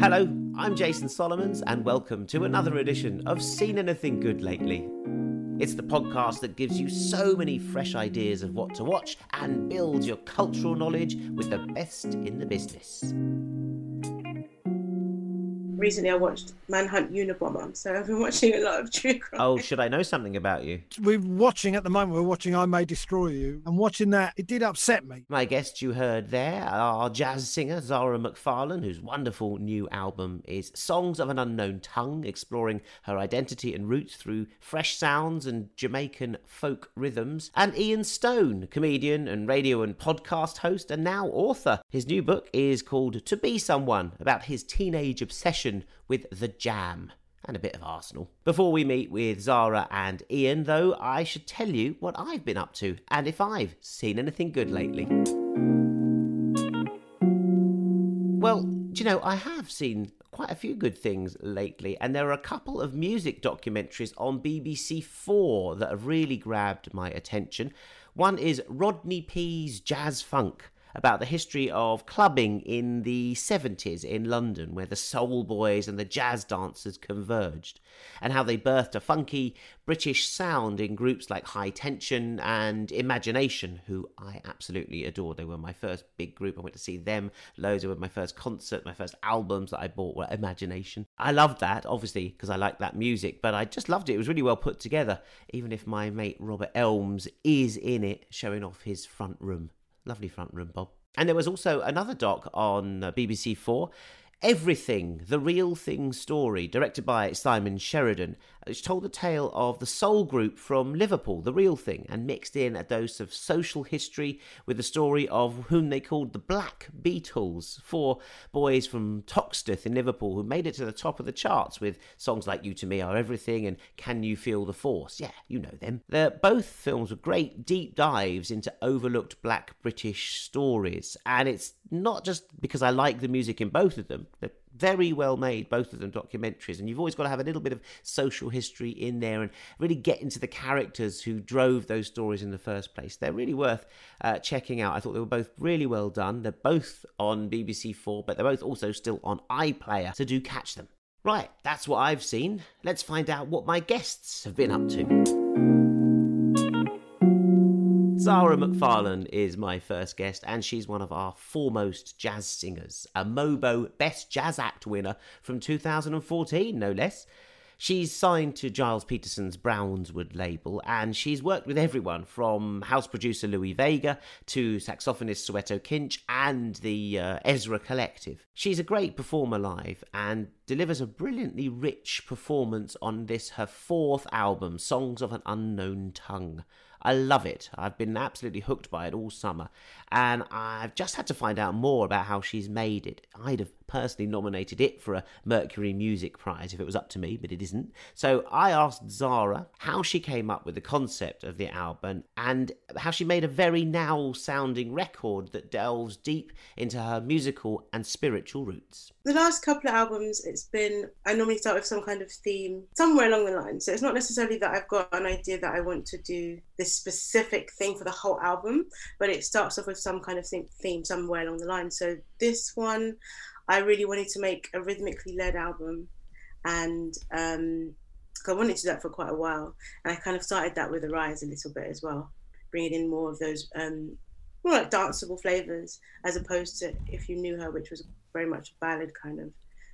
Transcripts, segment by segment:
Hello, I'm Jason Solomons, and welcome to another edition of Seen Anything Good Lately. It's the podcast that gives you so many fresh ideas of what to watch and builds your cultural knowledge with the best in the business recently I watched Manhunt Unabomber, so I've been watching a lot of true crime. Oh, should I know something about you? We're watching at the moment. We're watching I May Destroy You, and watching that, it did upset me. My guest you heard there, our jazz singer Zara McFarlane, whose wonderful new album is Songs of an Unknown Tongue, exploring her identity and roots through fresh sounds and Jamaican folk rhythms, and Ian Stone, comedian and radio and podcast host, and now author. His new book is called To Be Someone, about his teenage obsession with the Jam and a bit of Arsenal. Before we meet with Zara and Ian, though, I should tell you what I've been up to and if I've seen anything good lately. Well, do you know, I have seen quite a few good things lately, and there are a couple of music documentaries on BBC Four that have really grabbed my attention. One is Rodney P's Jazz Funk about the history of clubbing in the 70s in London, where the soul boys and the jazz dancers converged, and how they birthed a funky British sound in groups like High Tension and Imagination, who I absolutely adore. They were my first big group. I went to see them loads. Were my first concert. My first albums that I bought were Imagination. I loved that, obviously, because I liked that music, but I just loved it. It was really well put together, even if my mate Robert Elms is in it, showing off his front room. Lovely front room, Bob. And there was also another doc on uh, BBC Four Everything, the Real Thing story, directed by Simon Sheridan, which told the tale of the soul group from Liverpool, The Real Thing, and mixed in a dose of social history with the story of whom they called the Black Beatles, four boys from Toxteth in Liverpool who made it to the top of the charts with songs like You to Me Are Everything and Can You Feel the Force? Yeah, you know them. They're, both films were great deep dives into overlooked black British stories, and it's not just because I like the music in both of them. They're very well made, both of them documentaries, and you've always got to have a little bit of social history in there and really get into the characters who drove those stories in the first place. They're really worth uh, checking out. I thought they were both really well done. They're both on BBC Four, but they're both also still on iPlayer, so do catch them. Right, that's what I've seen. Let's find out what my guests have been up to. Zara McFarlane is my first guest, and she's one of our foremost jazz singers, a Mobo Best Jazz Act winner from 2014, no less. She's signed to Gilles Peterson's Brownswood label, and she's worked with everyone from house producer Louie Vega to saxophonist Soweto Kinch and the uh, Ezra Collective. She's a great performer live and delivers a brilliantly rich performance on this, her fourth album, Songs of an Unknown Tongue. I love it. I've been absolutely hooked by it all summer, and I've just had to find out more about how she's made it. I'd have personally nominated it for a Mercury Music Prize if it was up to me, but it isn't. So I asked Zara how she came up with the concept of the album and how she made a very now sounding record that delves deep into her musical and spiritual roots. The last couple of albums, it's been, I normally start with some kind of theme somewhere along the line. So it's not necessarily that I've got an idea that I want to do this specific thing for the whole album, but it starts off with some kind of theme somewhere along the line. So this one, I really wanted to make a rhythmically led album, and um, I wanted to do that for quite a while. And I kind of started that with Arise a little bit as well, bringing in more of those um, more like danceable flavors as opposed to If You Knew Her, which was very much a ballad kind of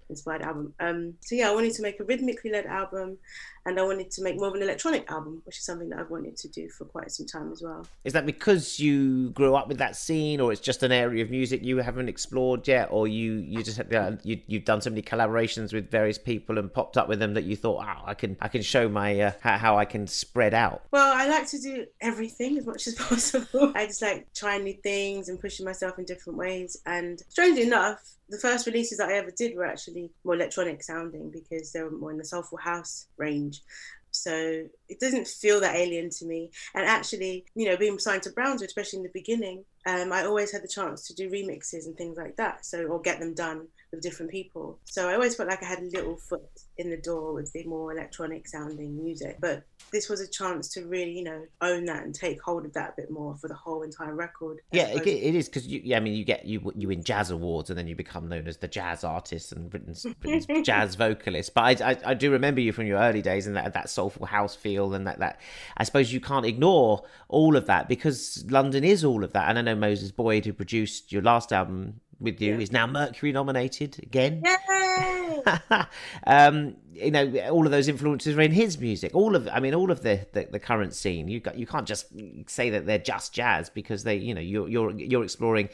inspired album. Um, so yeah, I wanted to make a rhythmically led album, and I wanted to make more of an electronic album, which is something that I've wanted to do for quite some time as well. Is that because you grew up with that scene, or it's just an area of music you haven't explored yet, or you you just you you've done so many collaborations with various people and popped up with them that you thought, oh, I can I can show my uh, how I can spread out. Well, I like to do everything as much as possible. I just like trying new things and pushing myself in different ways. And strangely enough, the first releases that I ever did were actually more electronic sounding because they were more in the soulful house range. So it doesn't feel that alien to me. And actually, you know, being signed to Brownswood, especially in the beginning, um, I always had the chance to do remixes and things like that. So, or get them done with different people. So I always felt like I had a little foot in the door with the more electronic sounding music. But this was a chance to really, you know, own that and take hold of that a bit more for the whole entire record. Yeah, it, it is because you. Yeah, I mean, you get you you win jazz awards and then you become known as the jazz artist and Britain's, Britain's jazz vocalist. But I, I, I do remember you from your early days and that that soulful house feel and that that I suppose you can't ignore all of that because London is all of that. And I know Moses Boyd, who produced your last album, with you yeah. is now Mercury nominated again. um, you know, all of those influences are in his music. All of, I mean, all of the, the, the, current scene. You got, you can't just say that they're just jazz because they, you know, you're you're you're exploring,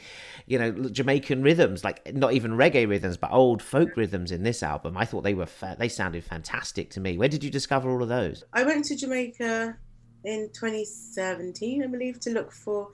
you know, Jamaican rhythms, like not even reggae rhythms, but old folk rhythms in this album. I thought they were fa- they sounded fantastic to me. Where did you discover all of those? I went to Jamaica in 2017, I believe, to look for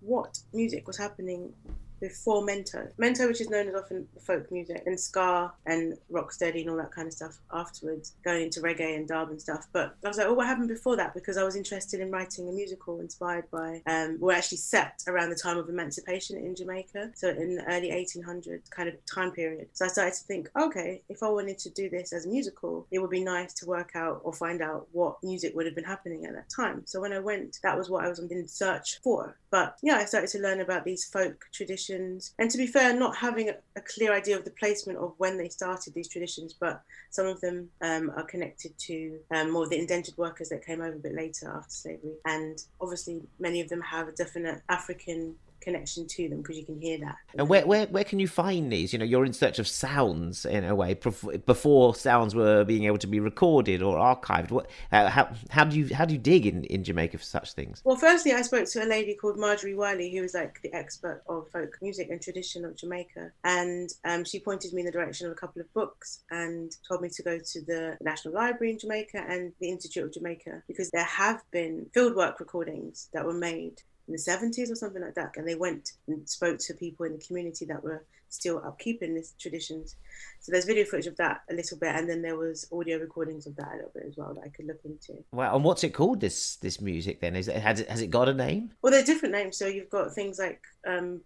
what music was happening before Mento. Mento, which is known as often folk music, and ska and rocksteady and all that kind of stuff afterwards, going into reggae and dub and stuff. But I was like, oh, what happened before that? Because I was interested in writing a musical inspired by, um, well, actually set around the time of emancipation in Jamaica, so in the early 1800s kind of time period. So I started to think, okay, if I wanted to do this as a musical, it would be nice to work out or find out what music would have been happening at that time. So when I went, that was what I was in search for. But yeah, I started to learn about these folk traditions traditions. And to be fair, not having a, clear idea of the placement of when they started these traditions, but some of them um, are connected to um, more of the indentured workers that came over a bit later after slavery. And obviously, many of them have a definite African connection to them because you can hear that. And where, where where can you find these? You know, you're in search of sounds in a way before sounds were being able to be recorded or archived. What uh, how how do you how do you dig in, in Jamaica for such things? Well, firstly, I spoke to a lady called Marjorie Whylie, who is like the expert of folk music and tradition of Jamaica, and um, she pointed me in the direction of a couple of books and told me to go to the National Library in Jamaica and the Institute of Jamaica because there have been fieldwork recordings that were made in the 70s or something like that. And they went and spoke to people in the community that were still upkeeping these traditions. So there's video footage of that a little bit, and then there was audio recordings of that a little bit as well that I could look into. Wow, and what's it called? This this music then is it has it has it got a name? Well, there's different names. So you've got things like um,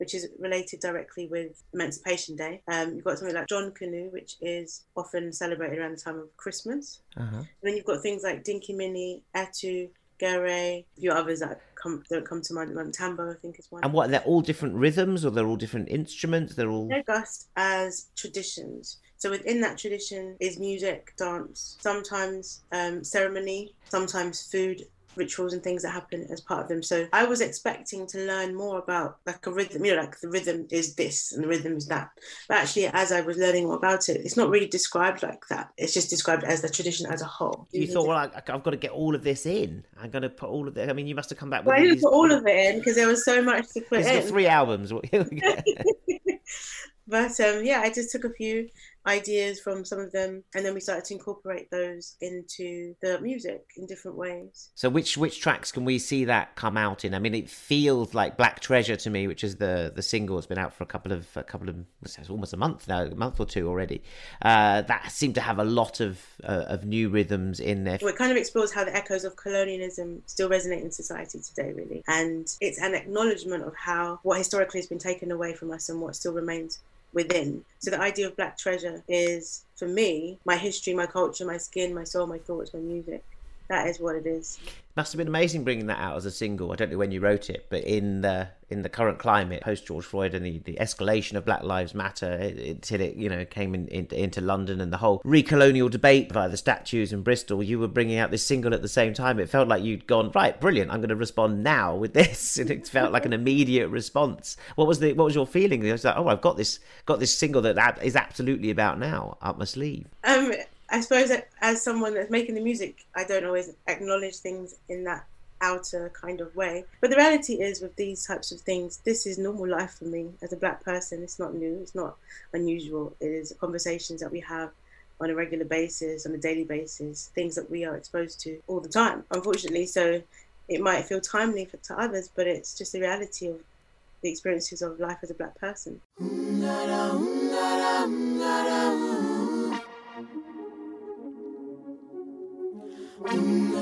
which is related directly with Emancipation Day. Um, you've got something like John Canoe, which is often celebrated around the time of Christmas. Uh-huh. And then you've got things like Dinki Mini, Etu, Gere, a few others that come don't come to mind. Like Tambo, I think is one. And what? They're all different rhythms, or they're all different instruments. They're all they're discussed as traditions. So within that tradition is music, dance, sometimes um, ceremony, sometimes food rituals and things that happen as part of them. So I was expecting to learn more about like a rhythm, you know, like the rhythm is this and the rhythm is that. But actually, as I was learning more about it, it's not really described like that. It's just described as the tradition as a whole. You, thought, well, I, have got to get all of this in. I'm going to put all of it. I mean, you must have come back with. Well, I didn't put all of it in because there was so much to put in. three albums. but um, yeah, I just took a few ideas from some of them and then we started to incorporate those into the music in different ways. So which which tracks can we see that come out in? I mean it feels like black treasure to me which is the the single it's been out for a couple of a couple of almost a month now a month or two already. Uh, that seemed to have a lot of uh, of new rhythms in there. Well, it kind of explores how the echoes of colonialism still resonate in society today really. And it's an acknowledgement of how what historically has been taken away from us and what still remains within. So the idea of black treasure is, for me, my history, my culture, my skin, my soul, my thoughts, my music. That is what it is. Must have been amazing bringing that out as a single. I don't know when you wrote it, but in the in the current climate, post George Floyd and the, the escalation of Black Lives Matter until it, it you know came in, in, into London and the whole recolonial debate via the statues in Bristol, you were bringing out this single at the same time. It felt like you'd gone right, brilliant. I'm going to respond now with this, and it felt like an immediate response. What was the what was your feeling? It was like, oh, I've got this got this single that is absolutely about now up my sleeve. Um I suppose that as someone that's making the music, I don't always acknowledge things in that outer kind of way. But the reality is, with these types of things, this is normal life for me as a black person. It's not new, it's not unusual. It is conversations that we have on a regular basis, on a daily basis, things that we are exposed to all the time, unfortunately. So it might feel timely for, to others, but it's just the reality of the experiences of life as a black person. Mm-hmm.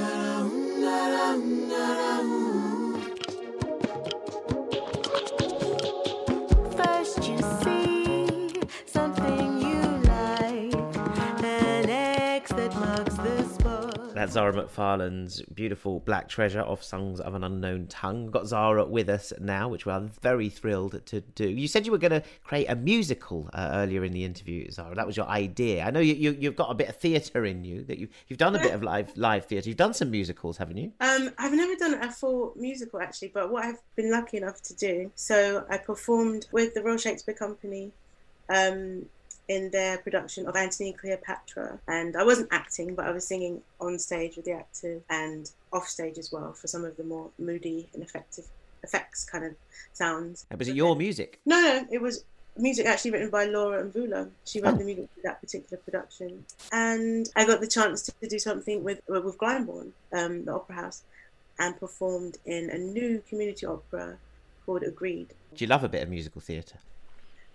Zara McFarlane's beautiful Black Treasure of Songs of an Unknown Tongue. We've got Zara with us now, which we're very thrilled to do. You said you were going to create a musical uh, earlier in the interview, Zara. That was your idea. I know you, you, have got a bit of theatre in you. That you you've done a bit of live live theatre. You've done some musicals, haven't you? Um, I've never done a full musical actually, but what I've been lucky enough to do. So I performed with the Royal Shakespeare Company. Um, in their production of Antony and Cleopatra. And I wasn't acting, but I was singing on stage with the actors and off stage as well for some of the more moody and effective effects kind of sounds. And was it your music? No, no, it was music actually written by Laura Mvula. She wrote oh. the music for that particular production. And I got the chance to do something with with Glyndebourne, um, the Opera House, and performed in a new community opera called Agreed. Do you love a bit of musical theatre?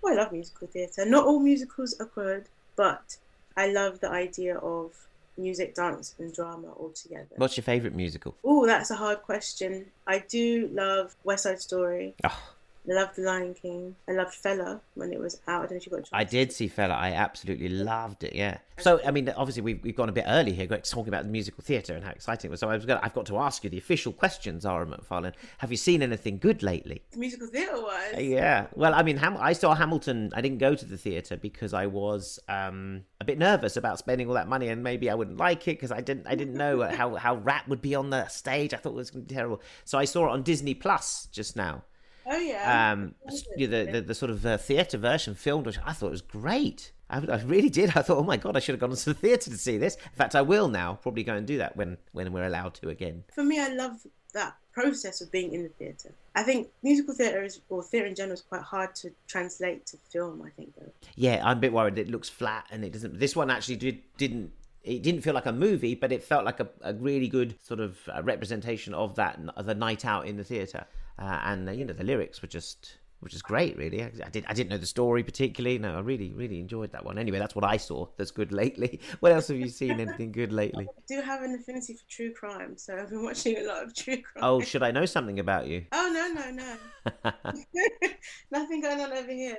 Oh, I love musical theatre. Not all musicals are good, but I love the idea of music, dance, and drama all together. What's your favourite musical? Oh, that's a hard question. I do love West Side Story. Oh, I loved The Lion King. I loved Fela when it was out. I don't know if you got. I did see Fela. I absolutely loved it. Yeah. So I mean, obviously we've, we've gone a bit early here, talking about the musical theatre and how exciting it was. So I was gonna, I've got to ask you the official questions, Zara McFarlane. Have you seen anything good lately? Musical theatre wise. Yeah. Well, I mean, Ham- I saw Hamilton. I didn't go to the theatre because I was um, a bit nervous about spending all that money and maybe I wouldn't like it because I didn't I didn't know how how rap would be on the stage. I thought it was going to be terrible. So I saw it on Disney Plus just now. Oh yeah. Um, the, the the sort of uh, theatre version filmed, which I thought was great. I, I, really did. I thought, oh my god, I should have gone to the theatre to see this. In fact, I will now. Probably go and do that when when we're allowed to again. For me, I love that process of being in the theatre. I think musical theatre is, or theatre in general, is quite hard to translate to film. I think though. Yeah, I'm a bit worried. It looks flat, and it doesn't. This one actually did didn't it didn't feel like a movie, but it felt like a, a really good sort of uh, representation of that the night out in the theatre uh, and uh, you know the lyrics were just which is great really. I, I, did I didn't know the story particularly. No I really really enjoyed that one. Anyway that's what I saw that's good lately. What else have you seen? Anything good lately? I do have an affinity for true crime so I've been watching a lot of true crime. Oh should I know something about you? Oh no no no. Nothing going on over here.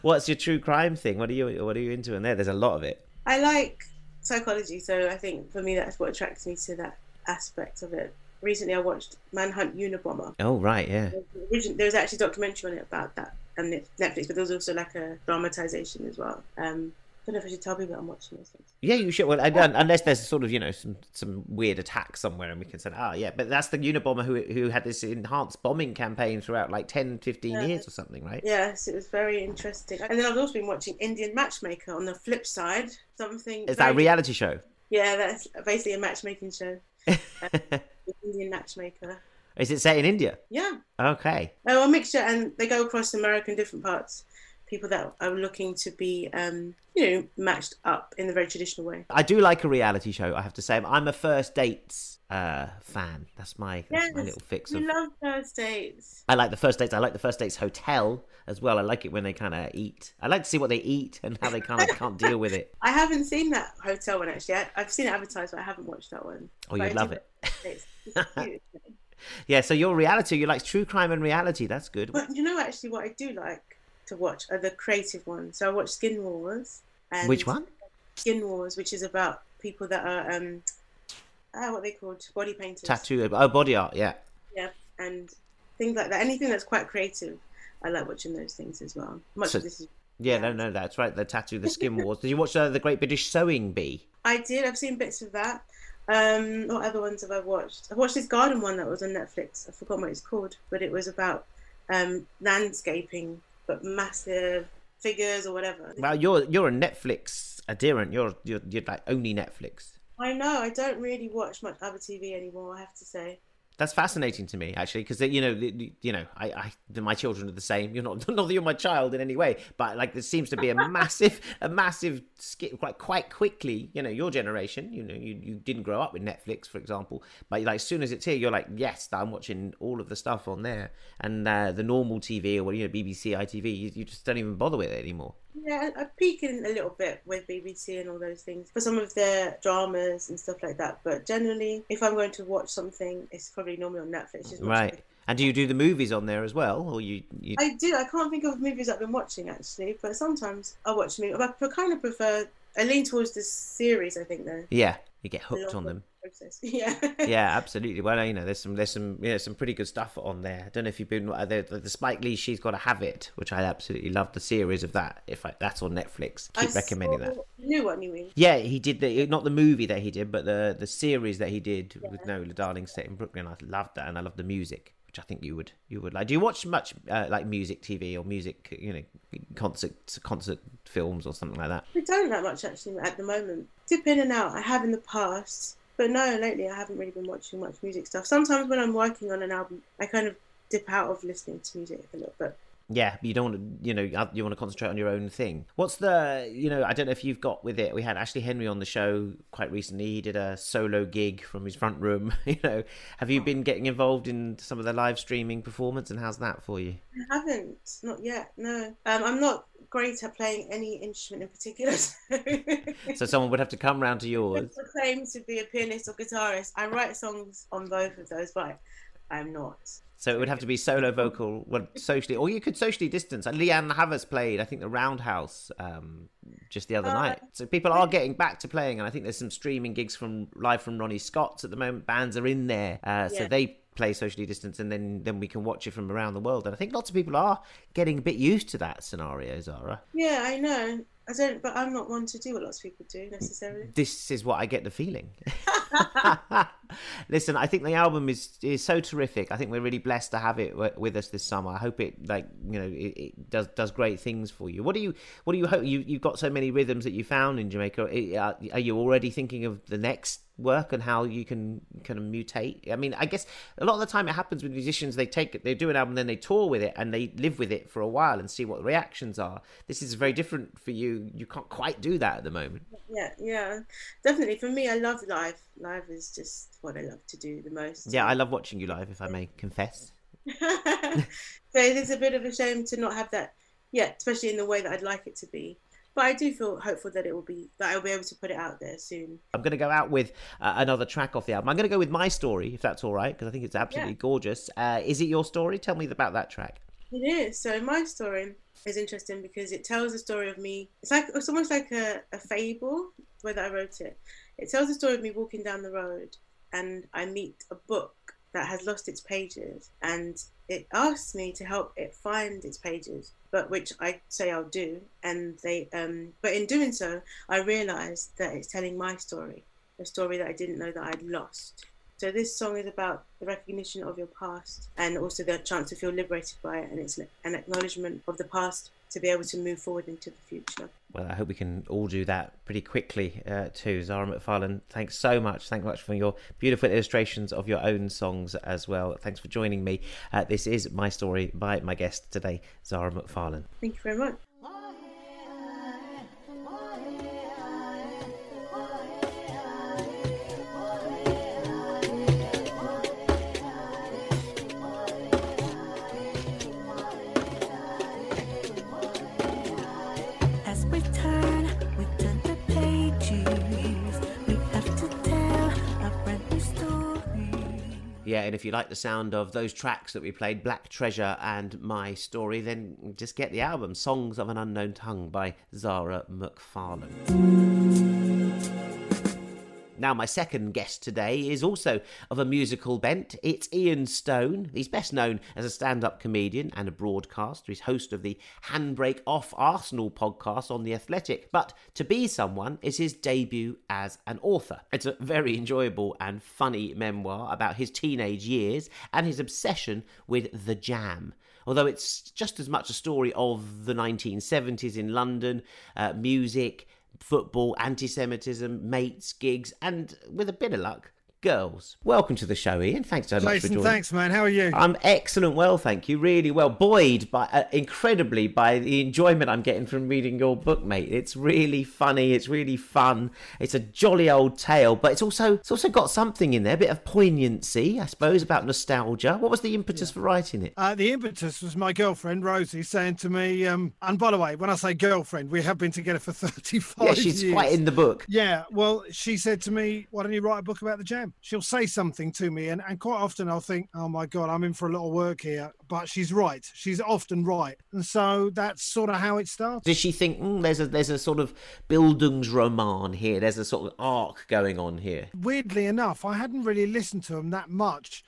What's your true crime thing? What are you what are you into in there? There's a lot of it. I like psychology so I think for me that's what attracts me to that aspect of it recently I watched Manhunt Unabomber. Oh right, yeah. There was actually a documentary on it about that and Netflix, but there was also like a dramatization as well. Um, I don't know if I should tell people I'm watching this. Yeah, you should. Well, unless there's sort of you know some some weird attack somewhere, and we can say, ah, yeah. But that's the Unabomber who who had this enhanced bombing campaign throughout like 10, 15 yeah. years or something, right? Yes, it was very interesting. And then I've also been watching Indian Matchmaker on the flip side. Something. Is very... that a reality show? Yeah, that's basically a matchmaking show. Indian matchmaker. Is it set in India? Yeah. Okay. Oh, a mixture, and they go across America in different parts. People that are looking to be, um, you know, matched up in the very traditional way. I do like a reality show. I have to say, I'm a first dates uh, fan. That's my that's yes, my little fix. I love first dates. I like the first dates. I like the first dates hotel as well. I like it when they kind of eat. I like to see what they eat and how they kind of can't deal with it. I haven't seen that hotel one actually. I, have seen it advertised, but I haven't watched that one. Oh, you'd love it. yeah, so your reality, you like true crime and reality. That's good. But you know, actually, what I do like to watch are the creative ones. So I watch Skin Wars. And Which one? Skin Wars, which is about people that are um, ah, what they called body painters. Tattoo, oh, body art, yeah. Yeah, and things like that. Anything that's quite creative, I like watching those things as well. Much so, of this is. Yeah, no, no, that's right. The tattoo, the skin wars. Did you watch uh, the Great British Sewing Bee? I did. I've seen bits of that. Um, what other ones have I watched? I watched this garden one that was on Netflix. I forgot what it's called, but it was about um, landscaping, but massive figures or whatever. Well, you're you're a Netflix adherent. You're you're, you're like only Netflix. I know. I don't really watch much other TV anymore. I have to say. That's fascinating to me, actually, because you know, you know, I, I, my children are the same. You're not, not that you're my child in any way, but like there seems to be a massive, a massive skip, quite, quite quickly. You know, your generation, you know, you, you didn't grow up with Netflix, for example, but like as soon as it's here, you're like, yes, I'm watching all of the stuff on there, and uh, the normal TV or you know, BBC, ITV, you, you just don't even bother with it anymore. Yeah, I peek in a little bit with BBC and all those things for some of their dramas and stuff like that. But generally, if I'm going to watch something, it's probably normally on Netflix. right. And do you do the movies on there as well, or you, you? I do. I can't think of movies I've been watching actually, but sometimes I watch movies. I kind of prefer I lean towards the series. I think though. Yeah, you get hooked on them. Process. Yeah. yeah, absolutely. Well, you know, there's some, there's some, you know, some pretty good stuff on there. I don't know if you've been uh, the, the Spike Lee. She's got to have it, which I absolutely love the series of that. If I, that's on Netflix, keep I recommending that. the New one, you mean? Yeah, he did the not the movie that he did, but the the series that he did with Nola Darling set in Brooklyn. I loved that, and I love the music, which I think you would you would like. Do you watch much uh, like music TV or music, you know, concert concert films or something like that? We don't that much actually at the moment. Dip in and out. I have in the past, but no, lately I haven't really been watching much music stuff. Sometimes when I'm working on an album, I kind of dip out of listening to music a little bit. Yeah, you don't want to, you know, you want to concentrate on your own thing. What's the, you know, I don't know if you've got with it. We had Ashley Henry on the show quite recently. He did a solo gig from his front room. You know, have you been getting involved in some of the live streaming performance, and how's that for you? I haven't, not yet. No, um, I'm not great at playing any instrument in particular. So, So someone would have to come round to yours. I claim to be a pianist or guitarist. I write songs on both of those, but I'm not. So it would have to be solo vocal, well, socially, or you could socially distance. And Leanne Havers played, I think, the Roundhouse um, just the other Uh, night. So people are getting back to playing, and I think there's some streaming gigs from live from Ronnie Scott's at the moment. Bands are in there, uh, so Yeah. they play socially distance, and then then we can watch it from around the world. And I think lots of people are getting a bit used to that scenario, Zara. Yeah, I know. I don't, but I'm not one to do what lots of people do necessarily. This is what I get the feeling. Listen, I think the album is is so terrific. I think we're really blessed to have it wi- with us this summer. I hope it like you know it, it does does great things for you. What do you what do you hope you you've got so many rhythms that you found in Jamaica? Are are you already thinking of the next work and how you can kind of mutate? I mean, I guess a lot of the time it happens with musicians. They take it, they do an album, then they tour with it, and they live with it for a while and see what the reactions are. This is very different for you. You can't quite do that at the moment. Yeah, yeah, definitely. For me, I love live. Live is just what I love to do the most. Yeah, I love watching you live, if I may confess. so it is a bit of a shame to not have that yet, especially in the way that I'd like it to be. But I do feel hopeful that it will be that I'll be able to put it out there soon. I'm going to go out with uh, another track off the album. I'm going to go with my story, if that's all right, because I think it's absolutely Yeah. gorgeous. Uh, is it your story? Tell me about that track. It is. So my story is interesting because it tells the story of me. It's like it's almost like a, a fable whether I wrote it. It tells the story of me walking down the road and I meet a book that has lost its pages and it asks me to help it find its pages, but which I say I'll do. And they um but in doing so I realised that it's telling my story, a story that I didn't know that I'd lost. So this song is about the recognition of your past and also the chance to feel liberated by it, and it's an acknowledgement of the past to be able to move forward into the future. Well, I hope we can all do that pretty quickly uh, too. Zara McFarlane, thanks so much. Thank you much for your beautiful illustrations of your own songs as well. Thanks for joining me. Uh, this is My Story by my guest today, Zara McFarlane. Thank you very much. And if you like the sound of those tracks that we played, Black Treasure and My Story, then just get the album, Songs of an Unknown Tongue by Zara McFarlane. Now, my second guest today is also of a musical bent. It's Ian Stone. He's best known as a stand up comedian and a broadcaster. He's host of the Handbrake Off Arsenal podcast on The Athletic. But To Be Someone is his debut as an author. It's a very enjoyable and funny memoir about his teenage years and his obsession with the jam although it's just as much a story of the 1970s in London, uh, music, football, anti Semitism, mates, gigs, and with a bit of luck, girls. Welcome to the show, Ian. Thanks so much for Jason, joining. thanks, man. How are you? I'm excellent, well, thank you. Really well, buoyed by uh, incredibly by the enjoyment I'm getting from reading your book, mate. It's really funny. It's really fun. It's a jolly old tale, but it's also it's also got something in there, a bit of poignancy, I suppose, about nostalgia. What was the impetus for writing it? Uh, the impetus was my girlfriend Rosie saying to me, um, and by the way, when I say girlfriend, we have been together for 35 Yeah, she's years. quite in the book. Yeah, well, she said to me, "Why don't you write a book about the jam?" She'll say something to me, and, and quite often I'll think, oh my God, I'm in for a lot of work here. But she's right. She's often right. And so that's sort of how it starts. Does she think mm, there's a there's a sort of Bildungsroman here? There's a sort of arc going on here. Weirdly enough, I hadn't really listened to them that much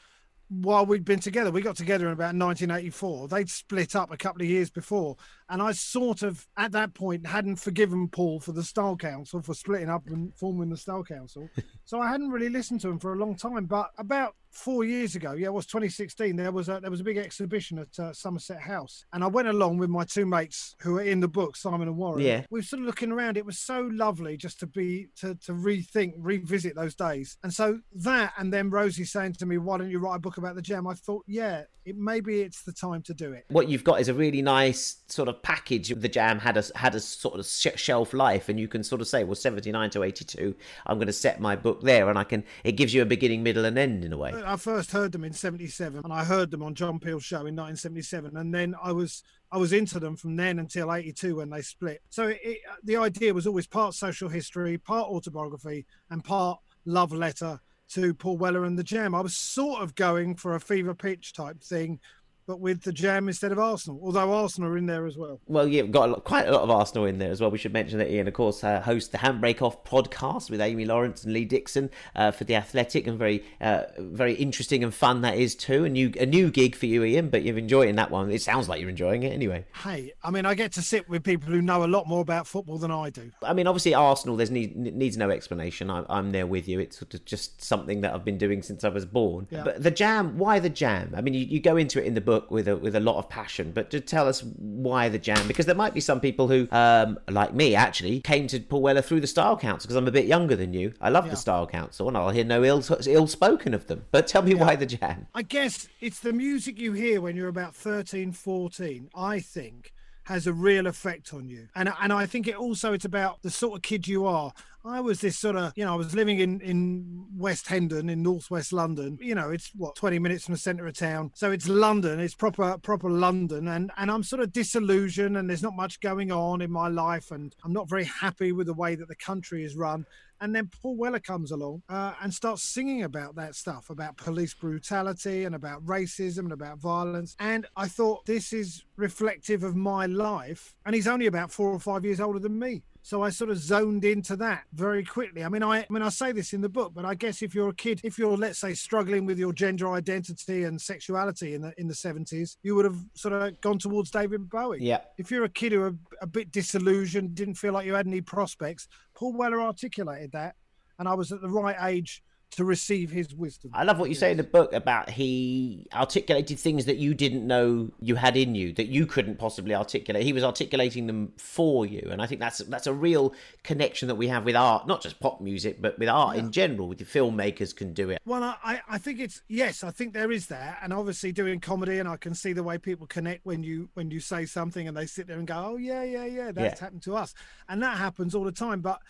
while we'd been together. We got together in about 1984. They'd split up a couple of years before. And I sort of, at that point, hadn't forgiven Paul for the Style Council for splitting up and forming the Style Council. so I hadn't really listened to him for a long time. But about four years ago, yeah, it was 2016. There was a there was a big exhibition at uh, Somerset House, and I went along with my two mates who are in the book, Simon and Warren. Yeah. we were sort of looking around. It was so lovely just to be to to rethink, revisit those days. And so that, and then Rosie saying to me, "Why don't you write a book about the Jam?" I thought, yeah, it maybe it's the time to do it. What you've got is a really nice sort of package. The Jam had a had a sort of sh- shelf life, and you can sort of say, well, 79 to 82, I'm going to set my book there, and I can. It gives you a beginning, middle, and end in a way. I first heard them in '77, and I heard them on John Peel's show in 1977, and then I was I was into them from then until '82 when they split. So it, the idea was always part social history, part autobiography, and part love letter to Paul Weller and the Jam. I was sort of going for a fever pitch type thing, but with the Jam instead of Arsenal. Although Arsenal are in there as well. Well, yeah, we've got a lot, quite a lot of Arsenal in there as well. We should mention that Ian, of course, uh, hosts the Handbrake Off podcast with Amy Lawrence and Lee Dixon uh, for the Athletic, and very, uh, very interesting and fun that is too. A new, a new gig for you, Ian, but you're enjoying that one. It sounds like you're enjoying it anyway. Hey, I mean, I get to sit with people who know a lot more about football than I do. I mean, obviously Arsenal. There's need, needs no explanation. I'm, I'm there with you. It's sort of just something that I've been doing since I was born. Yeah. But the Jam, why the Jam? I mean, you, you go into it in the book with a with a lot of passion, but to tell us why the Jam, because there might be some people who, um, like me, actually came to Paul Weller through the Style Council because I'm a bit younger than you. I love Yeah. the Style Council, and I'll hear no ill ill spoken of them. But tell me why the Jam? I guess it's the music you hear when you're about 13, 14, I think has a real effect on you. And and I think it also it's about the sort of kid you are. I was this sort of, you know, I was living in in West Hendon in northwest London. You know, it's what 20 minutes from the centre of town. So it's London, it's proper proper London and and I'm sort of disillusioned and there's not much going on in my life and I'm not very happy with the way that the country is run. And then Paul Weller comes along uh, and starts singing about that stuff, about police brutality and about racism and about violence. And I thought this is reflective of my life. And he's only about four or five years older than me. So I sort of zoned into that very quickly. I mean, I, I mean, I say this in the book, but I guess if you're a kid, if you're let's say struggling with your gender identity and sexuality in the in the seventies, you would have sort of gone towards David Bowie Yeah. if you're a kid who are a bit disillusioned, didn't feel like you had any prospects, Paul Weller articulated that, and I was at the right age to receive his wisdom. I love what you say in the book about he articulated things that you didn't know you had in you that you couldn't possibly articulate. He was articulating them for you, and I think that's that's a real connection that we have with art, not just pop music, but with art in general. With the filmmakers can do it. Well, I- I, I think it's yes, I think there is that, and obviously doing comedy, and I can see the way people connect when you when you say something and they sit there and go, oh yeah, yeah, yeah, that's Yeah. happened to us, and that happens all the time. But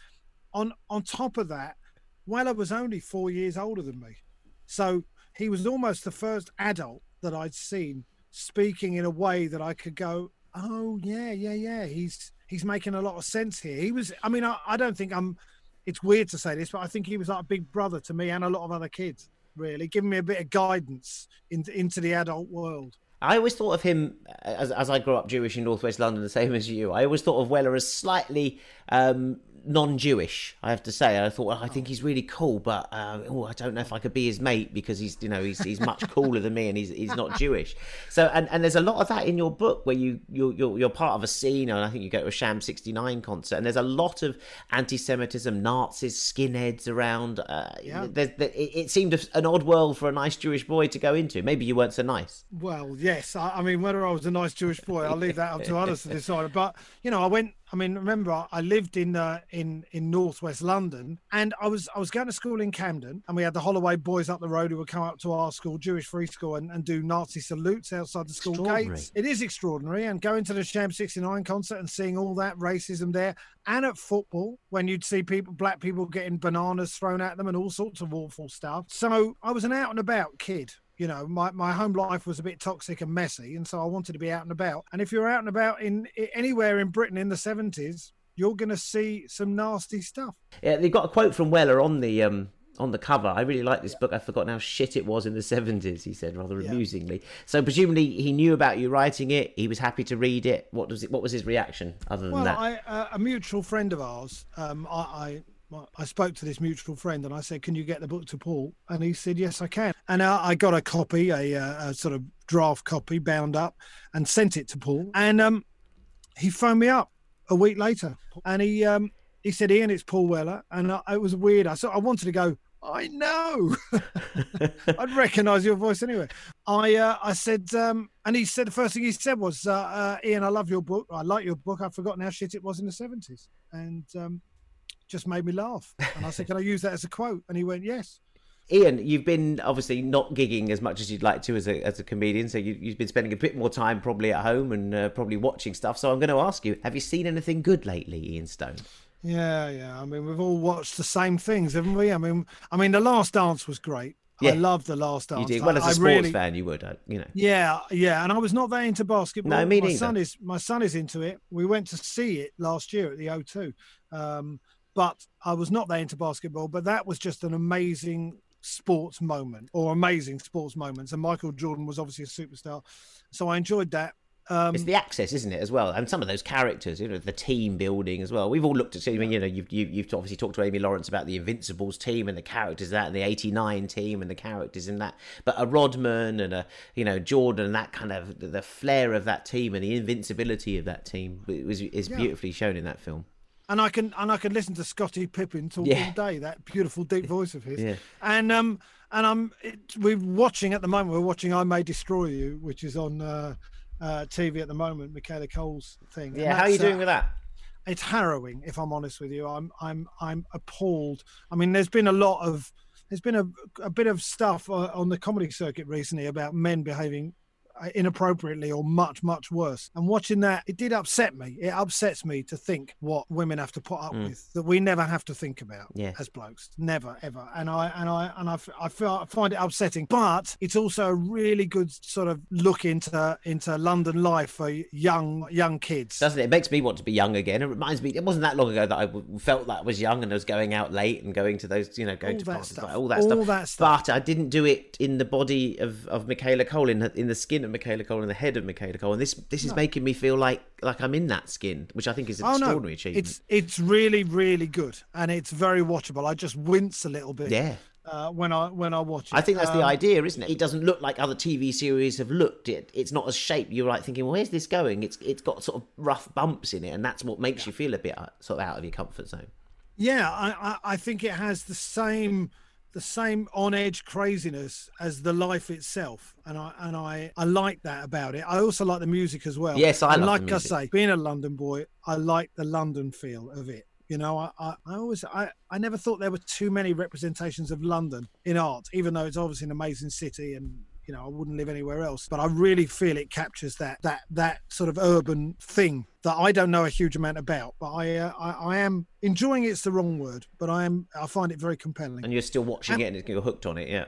on on top of that, Weller was only four years older than me, so he was almost the first adult that I'd seen speaking in a way that I could go, oh yeah, yeah, yeah, he's he's making a lot of sense here. He was, I mean, I, I don't think I'm. It's weird to say this, but I think he was like a big brother to me and a lot of other kids. Really, giving me a bit of guidance into into the adult world. I always thought of him as as I grew up Jewish in Northwest London, the same as you. I always thought of Weller as slightly um, non-Jewish. I have to say, I thought well, I think he's really cool, but uh, oh, I don't know if I could be his mate because he's you know he's he's much cooler than me and he's he's not Jewish. So and, and there's a lot of that in your book where you you're, you're you're part of a scene, and I think you go to a Sham '69 concert, and there's a lot of anti-Semitism, Nazis, skinheads around. Uh, Yeah. there, it, it seemed an odd world for a nice Jewish boy to go into. Maybe you weren't so nice. Well, yes. I, I mean, whether I was a nice Jewish boy, I'll leave that up to others to decide. But you know, I went. I mean, remember, I- lived in uh, in in northwest London, and I was I was going to school in Camden, and we had the Holloway boys up the road who would come up to our school, Jewish free school, and, and do Nazi salutes outside the school gates. It is extraordinary, and going to the Sham '69 concert and seeing all that racism there, and at football when you'd see people, black people getting bananas thrown at them, and all sorts of awful stuff. So I was an out and about kid you know my, my home life was a bit toxic and messy and so i wanted to be out and about and if you're out and about in anywhere in britain in the 70s you're going to see some nasty stuff Yeah, they've got a quote from Weller on the um on the cover. I really like this book. I've forgotten how shit it was in the 70s, he said rather Yeah. amusingly. So presumably he knew about you writing it. He was happy to read it. What was it? What was his reaction other than Well, that? I, uh, a mutual friend of ours, um, I, I, I spoke to this mutual friend and I said, "Can you get the book to Paul?" And he said, "Yes, I can." And I got a copy, a, uh, a sort of draft copy, bound up, and sent it to Paul. And um, he phoned me up a week later, and he um, he said, "Ian, it's Paul Weller," and I, it was weird. I so I wanted to go. I know. I'd recognise your voice anyway. I uh, I said, um, and he said the first thing he said was, uh, uh, "Ian, I love your book. I like your book. I've forgotten how shit it was in the seventies, and um, just made me laugh." And I said, "Can I use that as a quote?" And he went, "Yes." Ian, you've been obviously not gigging as much as you'd like to as a, as a comedian, so you, you've been spending a bit more time probably at home and uh, probably watching stuff. So I'm going to ask you: Have you seen anything good lately, Ian Stone? Yeah, yeah. I mean, we've all watched the same things, haven't we? I mean, I mean, The Last Dance was great. Yeah. I loved The Last Dance. You did well as a I sports really- fan. You would, uh, you know. Yeah, yeah, and I was not that into basketball. No, me neither. my son is my son is into it. We went to see it last year at the O2, um, but I was not that into basketball. But that was just an amazing sports moment, or amazing sports moments. And Michael Jordan was obviously a superstar, so I enjoyed that. Um, It's the access, isn't it, as well? And some of those characters, you know, the team building as well. We've all looked at, I mean, you know, you've, you've, you've obviously talked to Amy Lawrence about the Invincibles team and the characters that, and the 89 team and the characters in that. But a Rodman and a, you know, Jordan and that kind of, the flair of that team and the invincibility of that team was, is Yeah. beautifully shown in that film. And I can and I can listen to Scottie Pippen talk Yeah. all day. That beautiful deep voice of his. Yeah. And um and I'm it, we're watching at the moment. We're watching I May Destroy You, which is on uh, uh, TV at the moment. Michaela Coel's thing. Yeah, how are you uh, doing with that? it's harrowing if i'm honest with you i'm i'm i'm appalled i mean there's been a lot of there's been a, a bit of stuff uh, on the comedy circuit recently about men behaving uh, inappropriately or much much worse and watching that it did upset me it upsets me to think what women have to put up Mm. with that we never have to think about Yeah. as blokes never ever and i and i and i, I feel I find it upsetting but it's also a really good sort of look into into london life for young young kids Doesn't it? It makes me want to be young again. It reminds me. It wasn't that long ago that i felt that I was young and I was going out late and going to those, you know, going All to parties, like, all that All stuff. that stuff. But I didn't do it in the body of, of Michaela Coel, in, in the skin of Michaela Coel, in the head of Michaela Coel. And this this is making me feel like like I'm in that skin, which I think is an Oh extraordinary no, achievement. it's it's really really good and it's very watchable. I just wince a little bit. Yeah. Uh, when I when I watch it. I think that's the Um, idea, isn't it? It doesn't look like other TV series have looked. It it's not as shaped. You're like thinking, well, where's this going? It's it's got sort of rough bumps in it, and that's what makes you feel a bit uh, sort of out of your comfort zone. Yeah, I, I I think it has the same the same on edge craziness as the life itself, and I and I I like that about it. I also like the music as well. Yes, I and love the like. I say, being a London boy, I like the London feel of it. You know, I, I, I always I, I never thought there were too many representations of London in art, even though it's obviously an amazing city and you know I wouldn't live anywhere else. But I really feel it captures that that that sort of urban thing that I don't know a huge amount about. But I uh, I, I am enjoying it's the wrong word, but I am I find it very compelling. And you're still watching And- it, and you're hooked on it. Yeah.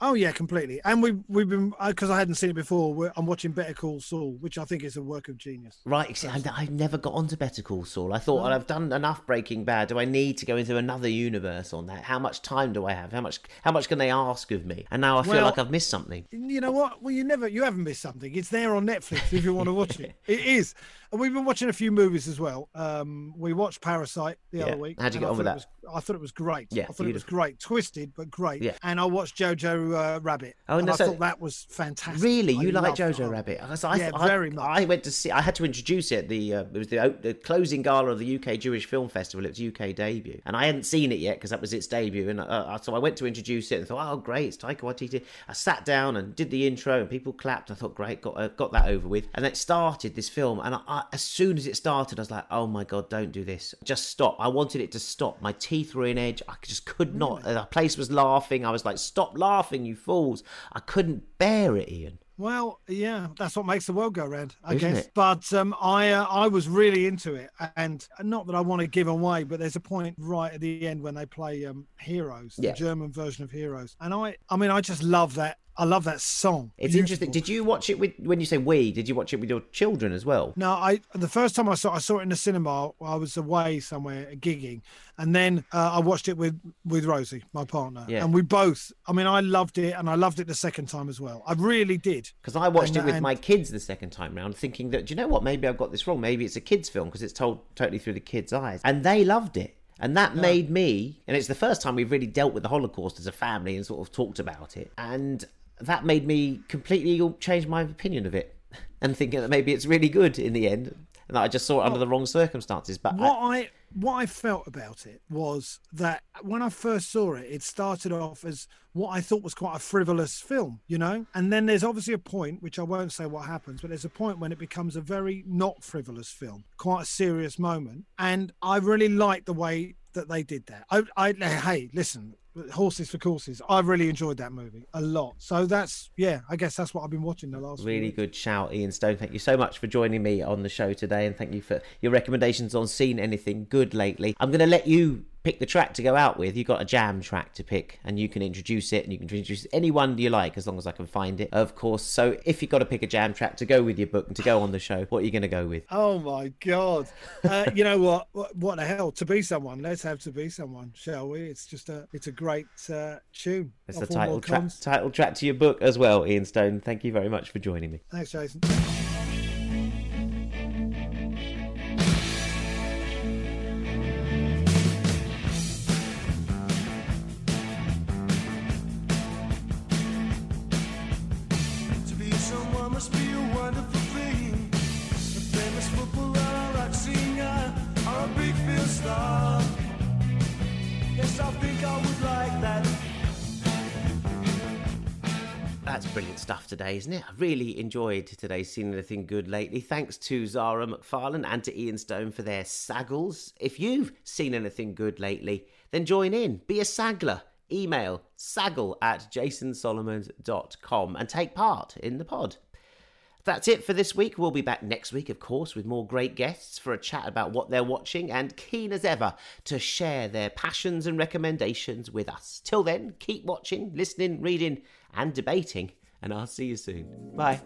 Oh yeah, completely. And we've we've been because I hadn't seen it before. We're, I'm watching Better Call Saul, which I think is a work of genius. Right, I, I've never got onto Better Call Saul. I thought I've done enough Breaking Bad. Do I need to go into another universe on that? How much time do I have? How much? How much can they ask of me? And now I feel Well- like I've missed something. You know what? Well, you never, you haven't missed something. It's there on Netflix if you want to watch it. It is. And we've been watching a few movies as well. Um, we watched Parasite the Yeah. other week. How'd you get I on with thought that? it was- I thought it was great. Yeah, I thought it was great. Twisted, but great. Yeah. And I watched Jojo uh, Rabbit. Oh, and no, I so- thought that was fantastic. Really, I you like Jojo it. Rabbit? Because I, Yeah, I, very much. I went to see. I had to introduce it. The uh, it was the, the closing gala of the UK Jewish Film Festival. Its UK debut, and I hadn't seen it yet because that was its debut. And uh, so I went to introduce it and thought, oh great, it's Taika Waititi. I sat down and did the intro, and people clapped. I thought, great, got uh, got that over with. And it started this film, and I, I, as soon as it started, I was like, oh my god, don't do this. Just stop. I wanted it to stop. My teeth were in edge. I just could not. The place was laughing. I was like, stop laughing, you fools. I couldn't bear it, Ian. Well, yeah, that's what makes the world go round, I Isn't guess. it? But um, I uh, I was really into it, and not that I want to give away, but there's a point right at the end when they play um, Heroes, Yeah. the German version of Heroes, and I I mean I just love that. I love that song. It's Beautiful. interesting. Did you watch it with when you say we? Did you watch it with your children as well? No, I the first time I saw I saw it in the cinema. I was away somewhere gigging, and then uh, I watched it with with Rosie, my partner, Yeah. and we both. I mean, I loved it, and I loved it the second time as well. I really did. Because I watched And- it with and- my kids the second time round, thinking that, do you know what? Maybe I've got this wrong. Maybe it's a kids' film because it's told totally through the kids' eyes. And they loved it. And that made me, and it's the first time we've really dealt with the Holocaust as a family and sort of talked about it. And that made me completely change my opinion of it and thinking that maybe it's really good in the end. And that I just saw it under the wrong circumstances. But I- What I what I felt about it was that when I first saw it, it started off as what I thought was quite a frivolous film, you know. And then there's obviously a point, which I won't say what happens, but there's a point when it becomes a very not frivolous film, quite a serious moment. And I really liked the way that they did that. I, I hey, listen, horses for courses. I really enjoyed that movie a lot. So that's yeah, I guess that's what I've been watching the last. Really good shout, Ian Stone. Thank you so much for joining me on the show today, and thank you for your recommendations on seeing anything good lately. I'm going to let you pick the track to go out with. You've got a jam track to pick, and you can introduce it, and you can introduce anyone you like as long as I can find it, of course. So if you've got to pick a jam track to go with your book and to go on the show, what are you going to go with? Oh my god! Uh, you know what, what? What the hell? To be someone. Let's have to be someone, shall we? It's just a. It's a great uh, tune. It's the title More track, title track to your book as well, Ian Stone. Thank you very much for joining me. Thanks, Jason. To be someone That's brilliant stuff today, isn't it? I really enjoyed today's Seen Anything Good lately. Thanks to Zara McFarlane and to Ian Stone for their saggles. If you've seen anything good lately, then join in. Be a saggler. Email saggle at jasonsolomons.com and take part in the pod. That's it for this week. We'll be back next week, of course, with more great guests for a chat about what they're watching and keen as ever to share their passions and recommendations with us. Till then, keep watching, listening, reading, and debating, and I'll see you soon. Bye.